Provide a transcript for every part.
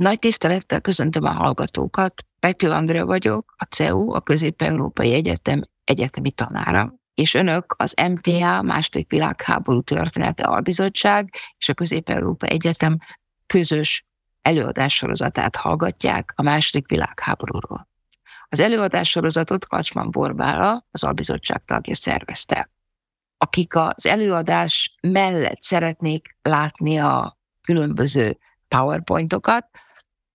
Nagy tisztelettel köszöntöm a hallgatókat. Pető Andrea vagyok, a CEU, a Közép-Európai Egyetem egyetemi tanára, és önök az MTA, második világháború története albizottság és a Közép-Európa Egyetem közös előadássorozatát hallgatják a második világháborúról. Az előadássorozatot Kacsman Borbála, az albizottság tagja szervezte. Akik az előadás mellett szeretnék látni a különböző PowerPointokat,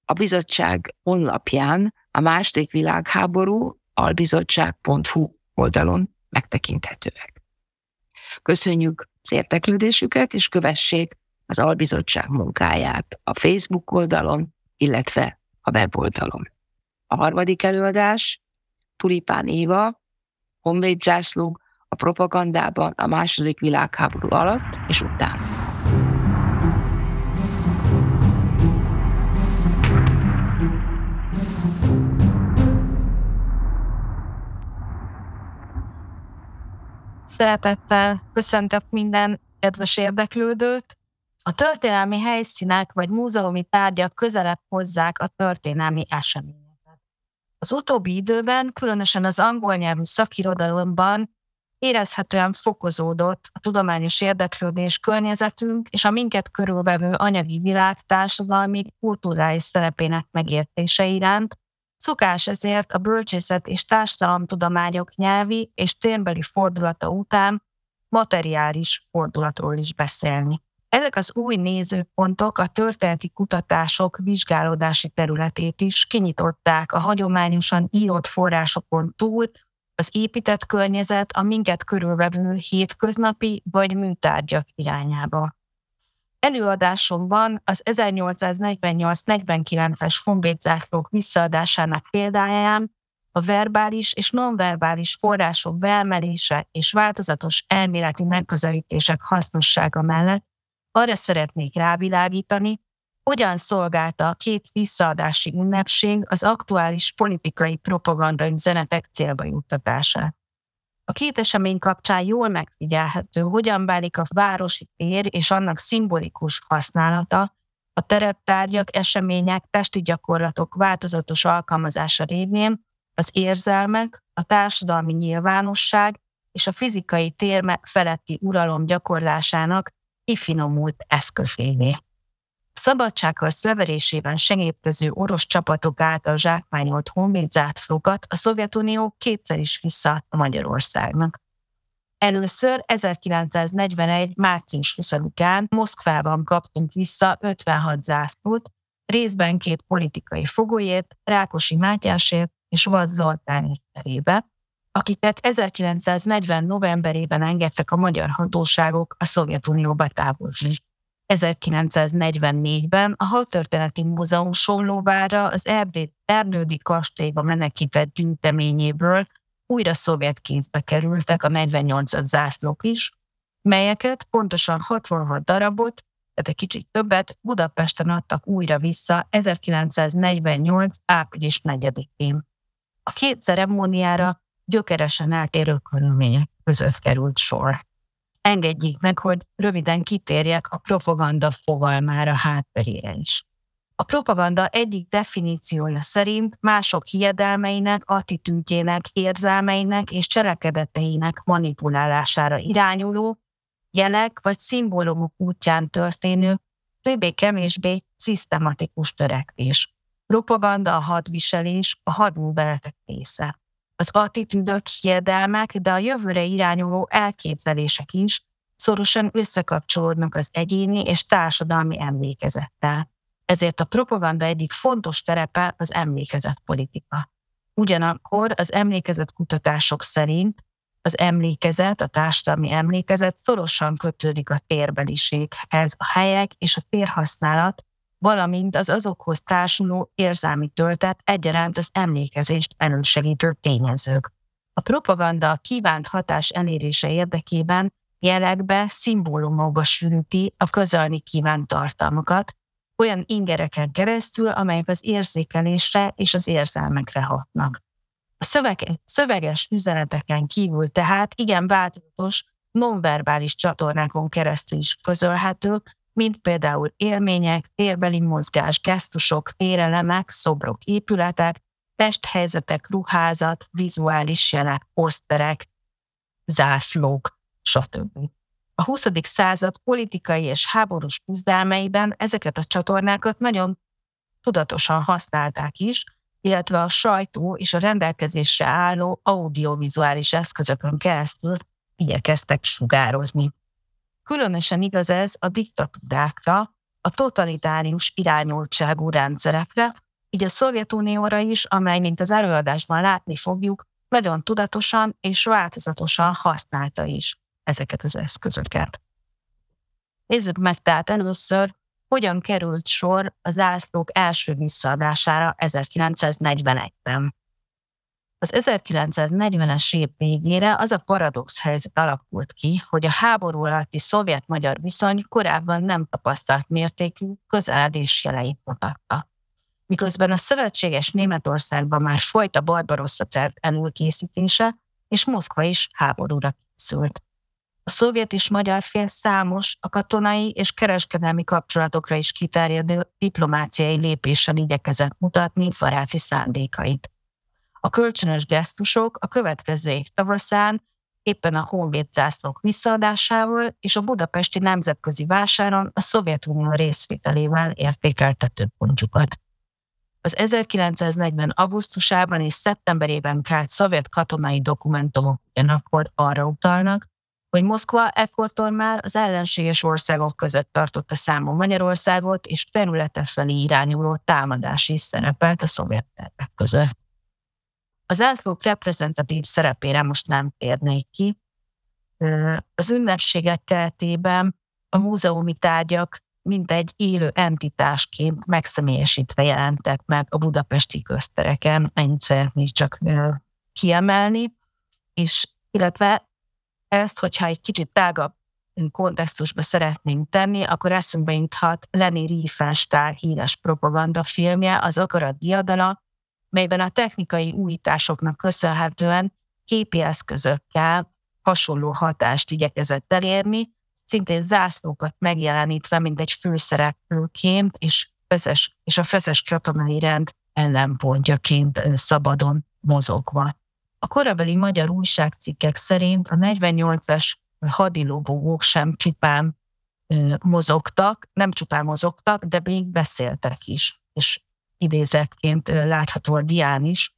a bizottság honlapján a második világháború albizottság.hu oldalon megtekinthetőek. Köszönjük az érteklődésüket, és kövessék az albizottság munkáját a Facebook oldalon, illetve a weboldalon. A harmadik előadás Tulipán Éva, Honvéd zászló a propagandában a második világháború alatt és után. Szeretettel köszöntök minden kedves érdeklődőt. A történelmi helyszínek vagy múzeumi tárgyak közelebb hozzák a történelmi eseményeket. Az utóbbi időben, különösen az angol nyelvű szakirodalomban érezhetően fokozódott a tudományos érdeklődés környezetünk és a minket körülvevő anyagi világ társadalmi, kulturális szerepének megértése iránt, Szokás ezért a bölcsészet és társadalomtudományok nyelvi és térbeli fordulata után materiális fordulatról is beszélni. Ezek az új nézőpontok a történeti kutatások vizsgálódási területét is kinyitották a hagyományosan írott forrásokon túl az épített környezet a minket körülvevő hétköznapi vagy műtárgyak irányába. Előadásomban az 1848-49-es honvédzászlók visszaadásának példáján a verbális és nonverbális források beemelése és változatos elméleti megközelítések hasznossága mellett arra szeretnék rávilágítani, hogyan szolgálta a két visszaadási ünnepség az aktuális politikai propaganda üzenetek célba juttatását. A két esemény kapcsán jól megfigyelhető, hogyan válik a városi tér és annak szimbolikus használata, a tereptárgyak, események, testi gyakorlatok változatos alkalmazása révén az érzelmek, a társadalmi nyilvánosság és a fizikai tér feletti uralom gyakorlásának kifinomult eszközévé szabadságharc leverésében segítkező orosz csapatok által zsákmányolt honvéd zászlókat a Szovjetunió kétszer is visszaadta Magyarországnak. Először 1941. március 20-án Moszkvában kaptunk vissza 56 zászlót, részben két politikai fogolyért, Rákosi Mátyásért és Vad Zoltán terébe, akiket 1940. novemberében engedtek a magyar hatóságok a Szovjetunióba távozni. 1944-ben a Hadtörténeti Múzeum Sollóvára az Erdődi kastélyba menekített gyűjteményéből újra szovjet kézbe kerültek a 48 zászlók is, melyeket pontosan 66 darabot, tehát egy kicsit többet Budapesten adtak újra vissza 1948. április 4-én. A két ceremóniára gyökeresen eltérő körülmények között került sor engedjék meg, hogy röviden kitérjek a propaganda fogalmára hátterére is. A propaganda egyik definíciója szerint mások hiedelmeinek, attitűdjének, érzelmeinek és cselekedeteinek manipulálására irányuló, jelek vagy szimbólumok útján történő, többé-kevésbé szisztematikus törekvés. Propaganda a hadviselés, a hadműveletek része az attitűdök, hiedelmek, de a jövőre irányuló elképzelések is szorosan összekapcsolódnak az egyéni és társadalmi emlékezettel. Ezért a propaganda egyik fontos terepe az emlékezetpolitika. Ugyanakkor az emlékezetkutatások szerint az emlékezet, a társadalmi emlékezet szorosan kötődik a térbeliséghez, a helyek és a térhasználat valamint az azokhoz társuló érzelmi töltet egyaránt az emlékezést elősegítő tényezők. A propaganda a kívánt hatás elérése érdekében jelekbe, szimbólumokba sűríti a közölni kívánt tartalmakat, olyan ingereken keresztül, amelyek az érzékelésre és az érzelmekre hatnak. A szövege, szöveges üzeneteken kívül tehát igen változatos, nonverbális csatornákon keresztül is közölhető, mint például élmények, térbeli mozgás, gesztusok, térelemek, szobrok, épületek, testhelyzetek, ruházat, vizuális jelek, poszterek, zászlók, stb. A 20. század politikai és háborús küzdelmeiben ezeket a csatornákat nagyon tudatosan használták is, illetve a sajtó és a rendelkezésre álló audiovizuális eszközökön keresztül igyekeztek sugározni. Különösen igaz ez a diktatúrákra, a totalitárius irányultságú rendszerekre, így a Szovjetunióra is, amely, mint az előadásban látni fogjuk, nagyon tudatosan és változatosan használta is ezeket az eszközöket. Nézzük meg tehát először, hogyan került sor a zászlók első visszaadására 1941-ben. Az 1940-es év végére az a paradox helyzet alakult ki, hogy a háború alatti szovjet-magyar viszony korábban nem tapasztalt mértékű közeledés jeleit mutatta. Miközben a szövetséges Németországban már folyt a Barbarossa terv elülkészítése, és Moszkva is háborúra készült. A szovjet és magyar fél számos, a katonai és kereskedelmi kapcsolatokra is kiterjedő diplomáciai lépéssel igyekezett mutatni baráti szándékait. A kölcsönös gesztusok a következő év tavaszán éppen a honvéd zászlók visszaadásával és a budapesti nemzetközi vásáron a Szovjetunió részvételével értékeltető pontjukat. Az 1940. augusztusában és szeptemberében kárt szovjet katonai dokumentumok ugyanakkor arra utalnak, hogy Moszkva ekkortól már az ellenséges országok között tartotta számon Magyarországot, és területe felé irányuló támadás is szerepelt a szovjet tervek között. Az átlók reprezentatív szerepére most nem térnék ki. Az ünnepségek keretében a múzeumi tárgyak mint egy élő entitásként megszemélyesítve jelentek meg a budapesti köztereken, ennyit szeretnék csak kiemelni, és illetve ezt, hogyha egy kicsit tágabb kontextusba szeretnénk tenni, akkor eszünkbe juthat Leni Riefenstahl híres propagandafilmje, az Akarat diadala, melyben a technikai újításoknak köszönhetően képi eszközökkel hasonló hatást igyekezett elérni, szintén zászlókat megjelenítve, mint egy főszereplőként, és, feszes, és a feszes katonai rend ellenpontjaként szabadon mozogva. A korabeli magyar újságcikkek szerint a 48-as hadilógók sem csupán mozogtak, nem csupán mozogtak, de még beszéltek is. És idézetként látható a dián is,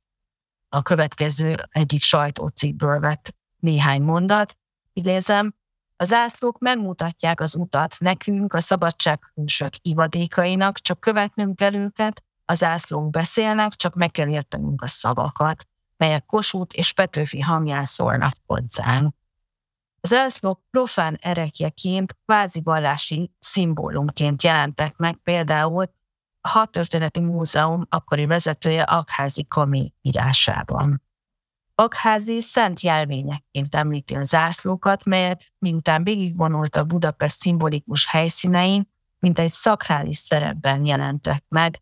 a következő egyik sajtócikkből vett néhány mondat. Idézem, a zászlók megmutatják az utat nekünk, a szabadsághősök ivadékainak, csak követnünk kell őket, a zászlók beszélnek, csak meg kell értenünk a szavakat, melyek Kossuth és Petőfi hangján szólnak hozzánk. Az zászlók profán erekjeként, kvázi vallási szimbólumként jelentek meg például a Hadtörténeti Múzeum akkori vezetője Akházi Kami írásában. Akházi szent jelvényekként említi a zászlókat, melyek miután végigvonult a Budapest szimbolikus helyszínein, mint egy szakrális szerepben jelentek meg,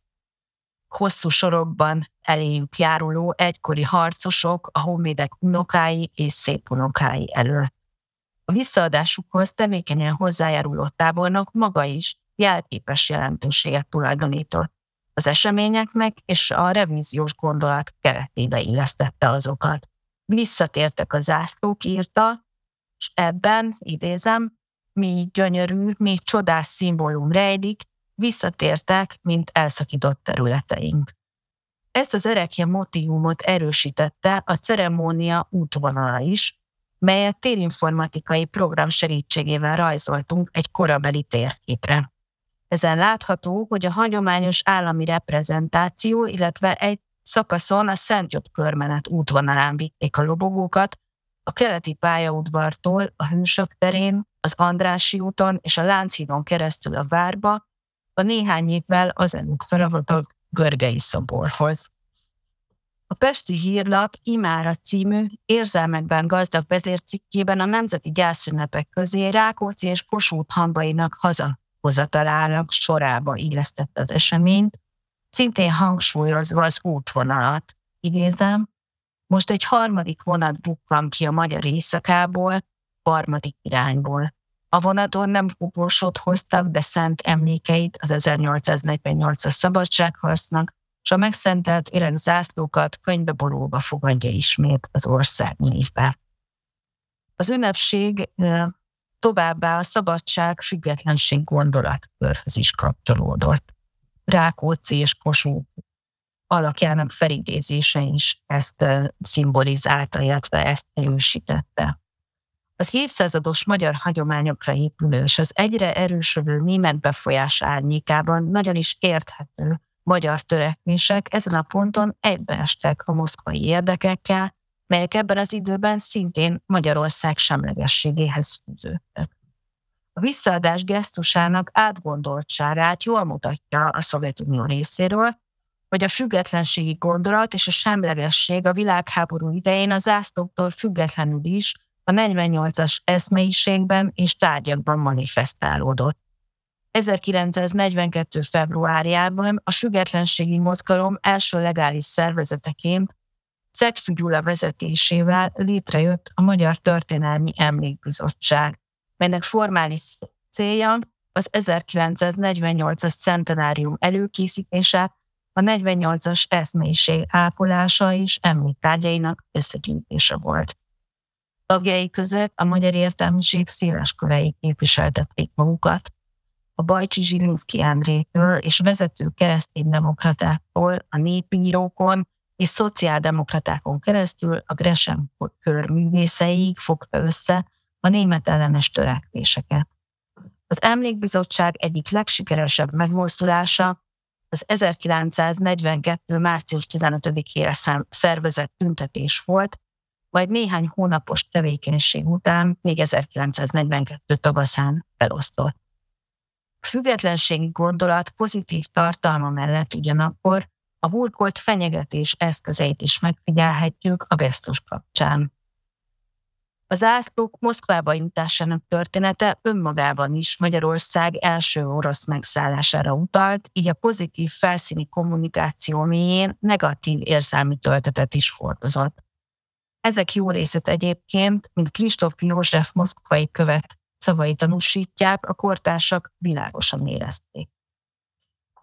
hosszú sorokban eléjük járuló egykori harcosok, a honvédek unokái és szép unokái előtt. A visszaadásukhoz tevékenyen hozzájáruló tábornok maga is jelképes jelentőséget tulajdonított az eseményeknek, és a revíziós gondolat keretébe illesztette azokat. Visszatértek a zászlók, írta, és ebben, idézem, mi gyönyörű, mi csodás szimbólum rejlik, visszatértek, mint elszakított területeink. Ezt az erekje motivumot erősítette a ceremónia útvonala is, melyet térinformatikai program segítségével rajzoltunk egy korabeli térképre. Ezen látható, hogy a hagyományos állami reprezentáció, illetve egy szakaszon a Szent György körmenet útvonalán vitték a lobogókat, a keleti pályaudvartól a Hősök terén, az Andrási úton és a Lánchídon keresztül a várba, a néhány évvel az előtt felavatott Görgei szoborhoz. A Pesti Hírlap Imára című érzelmekben gazdag vezércikkében a nemzeti gyászünnepek közé Rákóczi és Kossuth hambainak haza hozatalának sorába illesztett az eseményt, szintén hangsúlyozva az útvonalat. Idézem, most egy harmadik vonat bukkan ki a magyar éjszakából, harmadik irányból. A vonaton nem koporsót hoztak, de szent emlékeit az 1848-as szabadságharcnak, és a megszentelt öreg zászlókat könyvbe borulva fogadja ismét az ország névbe. Az ünnepség továbbá a szabadság függetlenség gondolatkörhöz is kapcsolódott. Rákóczi és Kossuth alakjának felidézése is ezt szimbolizálta, illetve ezt erősítette. Az évszázados magyar hagyományokra épülő és az egyre erősödő német befolyás árnyékában nagyon is érthető magyar törekvések ezen a ponton egybeestek a moszkvai érdekekkel, melyek ebben az időben szintén Magyarország semlegességéhez fűződtek. A visszaadás gesztusának átgondoltságát jól mutatja a Szovjetunió részéről, hogy a függetlenségi gondolat és a semlegesség a világháború idején az zászlóktól függetlenül is a 48-as eszmeiségben és tárgyakban manifestálódott. 1942. februárjában a függetlenségi mozgalom első legális szervezeteként Gyula vezetésével létrejött a Magyar Történelmi Emlékbizottság, melynek formális célja az 1948-as centenárium előkészítése, a 48-as eszméiség ápolása és emléktárgyainak összegyűjtése volt. Tagjai között a magyar értelmiség széles körei képviseltették magukat, a Bajcsi Zsilinszki Andrétől és vezető kereszténydemokratáktól, a népírókon és szociáldemokratákon keresztül a Gresham kör művészeig fogta össze a német ellenes törekvéseket. Az Emlékbizottság egyik legsikeresebb megmozdulása az 1942. március 15-ére szervezett tüntetés volt, majd néhány hónapos tevékenység után még 1942 tavaszán felosztott. A függetlenségi gondolat pozitív tartalma mellett ugyanakkor a burkolt fenyegetés eszközeit is megfigyelhetjük a gesztus kapcsán. Az ászlók Moszkvába jutásának története önmagában is Magyarország első orosz megszállására utalt, így a pozitív felszíni kommunikáció mélyén negatív érzelmi töltetet is hordozott. Ezek jó részét egyébként, mint Kristóf József moszkvai követ szavai tanúsítják, a kortársak világosan érezték.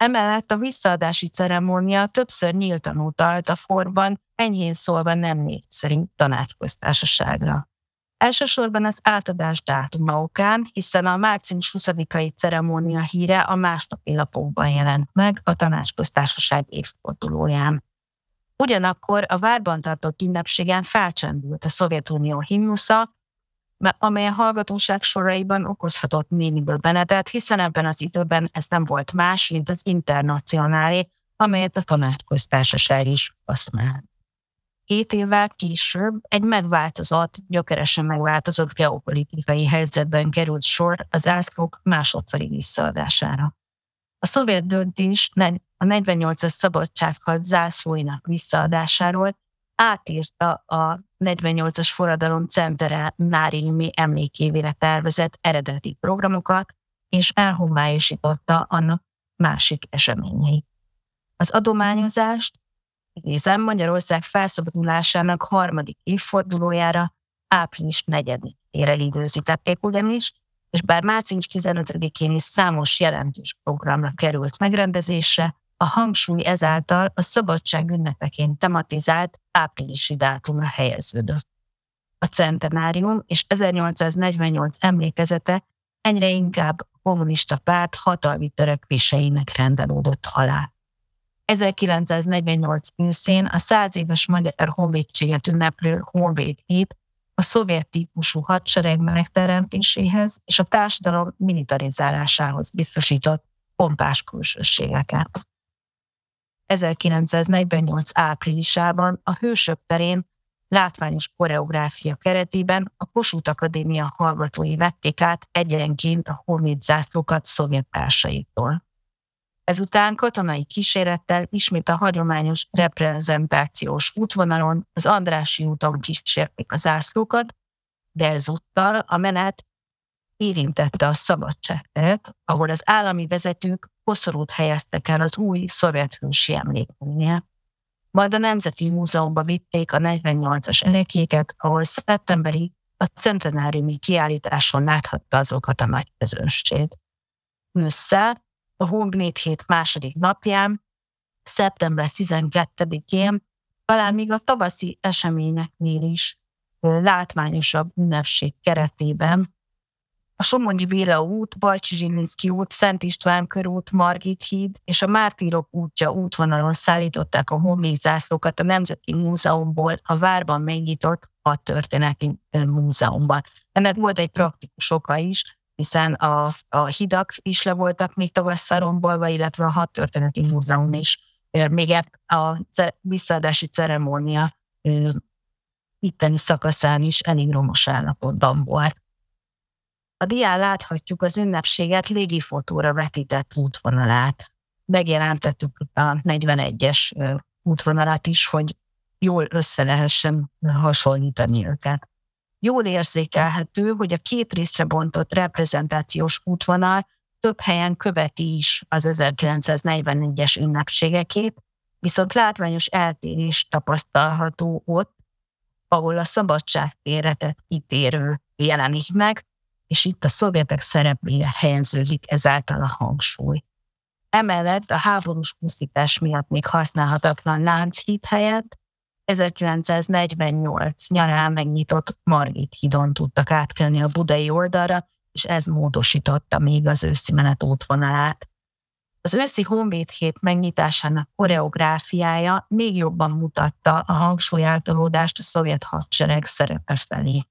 Emellett a visszaadási ceremónia többször nyíltan utalt a forban, enyhén szólva nem négy szerint tanácsköztársaságra. Elsősorban az átadás dátuma okán, hiszen a március 20-ai ceremónia híre a másnapi lapokban jelent meg a tanácsköztársaság évfordulóján. Ugyanakkor a várban tartott ünnepségen felcsendült a Szovjetunió himnusza, amely a hallgatóság soraiban okozhatott némiből benetet, hiszen ebben az időben ez nem volt más, mint az internacionálé, amelyet a tanácsköztársaság is használt. Két évvel később egy megváltozott, gyökeresen megváltozott geopolitikai helyzetben került sor az ászlók másodszori visszaadására. A szovjet döntés a 48-as szabadságharc zászlóinak visszaadásáról átírta a 48-as forradalom centere Nárilmi emlékévére tervezett eredeti programokat, és elhomályosította annak másik eseményeit. Az adományozást, idézem, Magyarország felszabadulásának harmadik évfordulójára április 4-ére időzítették ugyanis, és bár március 15-én is számos jelentős programra került megrendezésre, a hangsúly ezáltal a szabadság ünnepeként tematizált áprilisi dátumra helyeződött. A centenárium és 1848 emlékezete egyre inkább a kommunista párt hatalmi törekvéseinek rendelődött alá. 1948 őszén a száz éves magyar honvédséget ünneplő Honvéd hét a szovjet típusú hadsereg megteremtéséhez és a társadalom militarizálásához biztosított pompás külsőségeket. 1948 áprilisában a Hősök terén látványos koreográfia keretében a Kossuth Akadémia hallgatói vették át egyenként a honvéd zászlókat szovjet társaitól. Ezután katonai kísérettel ismét a hagyományos reprezentációs útvonalon, az Andrási úton kísérték a zászlókat, de ezúttal a menet érintette a szabadságteret, ahol az állami vezetők koszorút helyeztek el az új szovjet hősi emlékműnél. Majd a Nemzeti Múzeumba vitték a 48-as erekéket, ahol szeptemberi a centenáriumi kiállításon láthatta azokat a nagy közönség. Össze a Honvéd hét második napján, szeptember 12-én, talán még a tavaszi eseményeknél is látványosabb ünnepség keretében a Somogyi Béla út, Bajcsi Zsilinszki út, Szent István körút, Margit híd és a Mártírok útja útvonalon szállították a honvéd a Nemzeti Múzeumból a várban megnyitott a történeti múzeumban. Ennek volt egy praktikus oka is, hiszen a, a hidak is le voltak még tavasszal rombolva, illetve a hat történeti múzeum is. Még a visszaadási ceremónia itteni szakaszán is elég romos állapotban volt. A dián láthatjuk az ünnepséget légifotóra vetített útvonalát. Megjelentettük a 41-es útvonalát is, hogy jól össze lehessen hasonlítani őket. Jól érzékelhető, hogy a két részre bontott reprezentációs útvonal több helyen követi is az 1941-es ünnepségekét, viszont látványos eltérés tapasztalható ott, ahol a szabadságtérre tett kitérő jelenik meg, és itt a szovjetek szerepére helyeződik ezáltal a hangsúly. Emellett a háborús pusztítás miatt még használhatatlan Lánchíd helyett 1948 nyarán megnyitott Margit hídon tudtak átkelni a budai oldalra, és ez módosította még az őszi menet útvonalát. Az őszi Honvéd hét megnyitásának koreográfiája még jobban mutatta a hangsúlyáltalódást a szovjet hadsereg szerepe felé.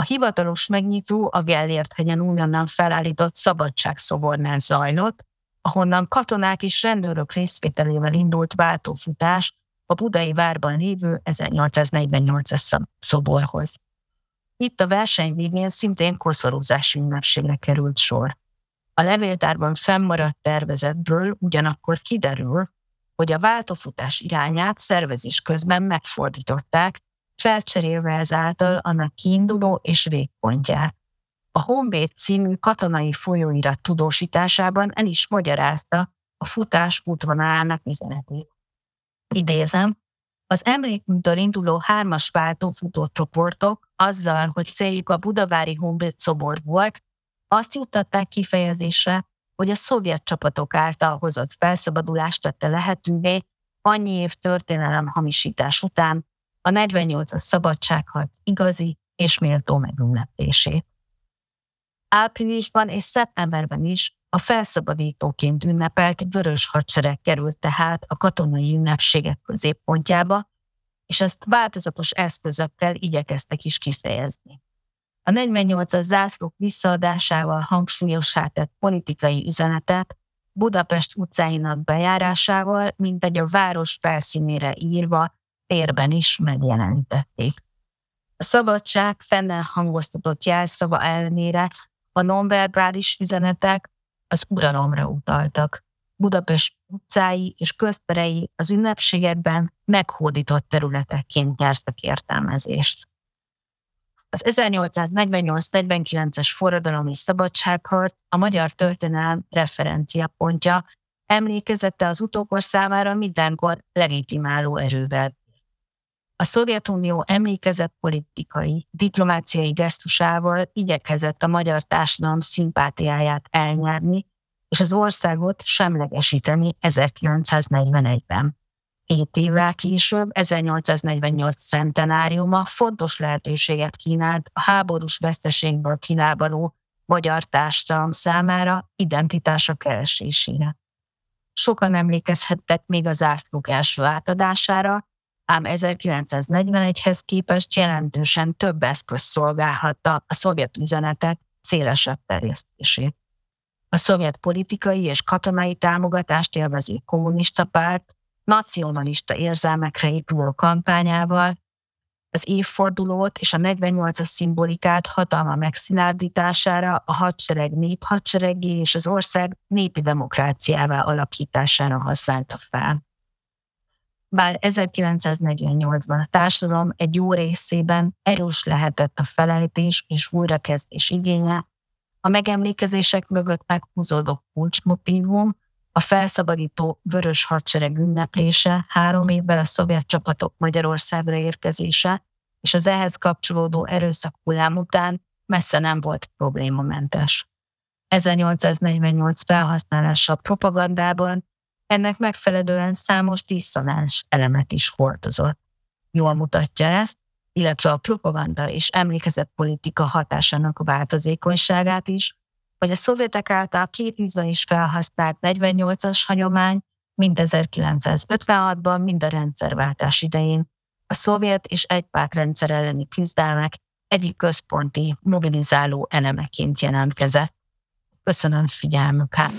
A hivatalos megnyitó a Gellért hegyen újonnan felállított szabadságszobornál zajlott, ahonnan katonák és rendőrök részvételével indult váltófutás a budai várban lévő 1848-as szoborhoz. Itt a verseny végén szintén koszorúzási ünnepségre került sor. A levéltárban fennmaradt tervezetből ugyanakkor kiderül, hogy a váltófutás irányát szervezés közben megfordították, felcserélve ezáltal annak kiinduló és végpontját. A Honvéd című katonai folyóirat tudósításában el is magyarázta a futás útvonalának üzenetét. Idézem, az emlékműtől induló hármas váltó futócsoportok azzal, hogy céljuk a budavári Honvéd szobor volt, azt juttatták kifejezésre, hogy a szovjet csapatok által hozott felszabadulást tette lehetővé annyi év történelem hamisítás után a 48-as szabadságharc igazi és méltó megünneplését. Áprilisban és szeptemberben is a felszabadítóként ünnepelt vörös hadsereg került tehát a katonai ünnepségek középpontjába, és ezt változatos eszközökkel igyekeztek is kifejezni. A 48-as zászlók visszaadásával hangsúlyossá tett politikai üzenetet Budapest utcáinak bejárásával, mint egy a város felszínére írva, térben is megjelentették. A szabadság fennel hangoztatott jelszava ellenére a nonverbális üzenetek az uralomra utaltak. Budapest utcái és közterei az ünnepségekben meghódított területekként nyertek értelmezést. Az 1848-49-es forradalomi szabadságharc a magyar történelem referenciapontja, emlékezette az utókor számára mindenkor legitimáló erővel. A Szovjetunió emlékezett politikai, diplomáciai gesztusával igyekezett a magyar társadalom szimpátiáját elnyerni, és az országot semlegesíteni 1941-ben. Két évvel később, 1848 centenáriuma fontos lehetőséget kínált a háborús veszteségből kilábaló magyar társadalom számára identitása keresésére. Sokan emlékezhettek még az zászlók első átadására, ám 1941-hez képest jelentősen több eszköz szolgálhatta a szovjet üzenetek szélesebb terjesztését. A szovjet politikai és katonai támogatást élvező kommunista párt nacionalista érzelmekre épülő kampányával az évfordulót és a 48-as szimbolikát hatalma megszilárdítására, a hadsereg néphadseregé és az ország népi demokráciává alakítására használta fel. Bár 1948-ban a társadalom egy jó részében erős lehetett a felejtés és újrakezdés igénye, a megemlékezések mögött meghúzódó kulcsmotívum, a felszabadító vörös hadsereg ünneplése, három évvel a szovjet csapatok Magyarországra érkezése és az ehhez kapcsolódó erőszak hullám után messze nem volt problémamentes. 1848 felhasználása a propagandában ennek megfelelően számos diszonás elemet is hordozott. Jól mutatja ezt, illetve a propaganda és emlékezetpolitika hatásának változékonyságát is, hogy a szovjetek által két ízben is felhasznált 48-as hagyomány mind 1956-ban, mind a rendszerváltás idején a szovjet és egypártrendszer elleni küzdelmek egyik központi mobilizáló elemeként jelentkezett. Köszönöm figyelmüket!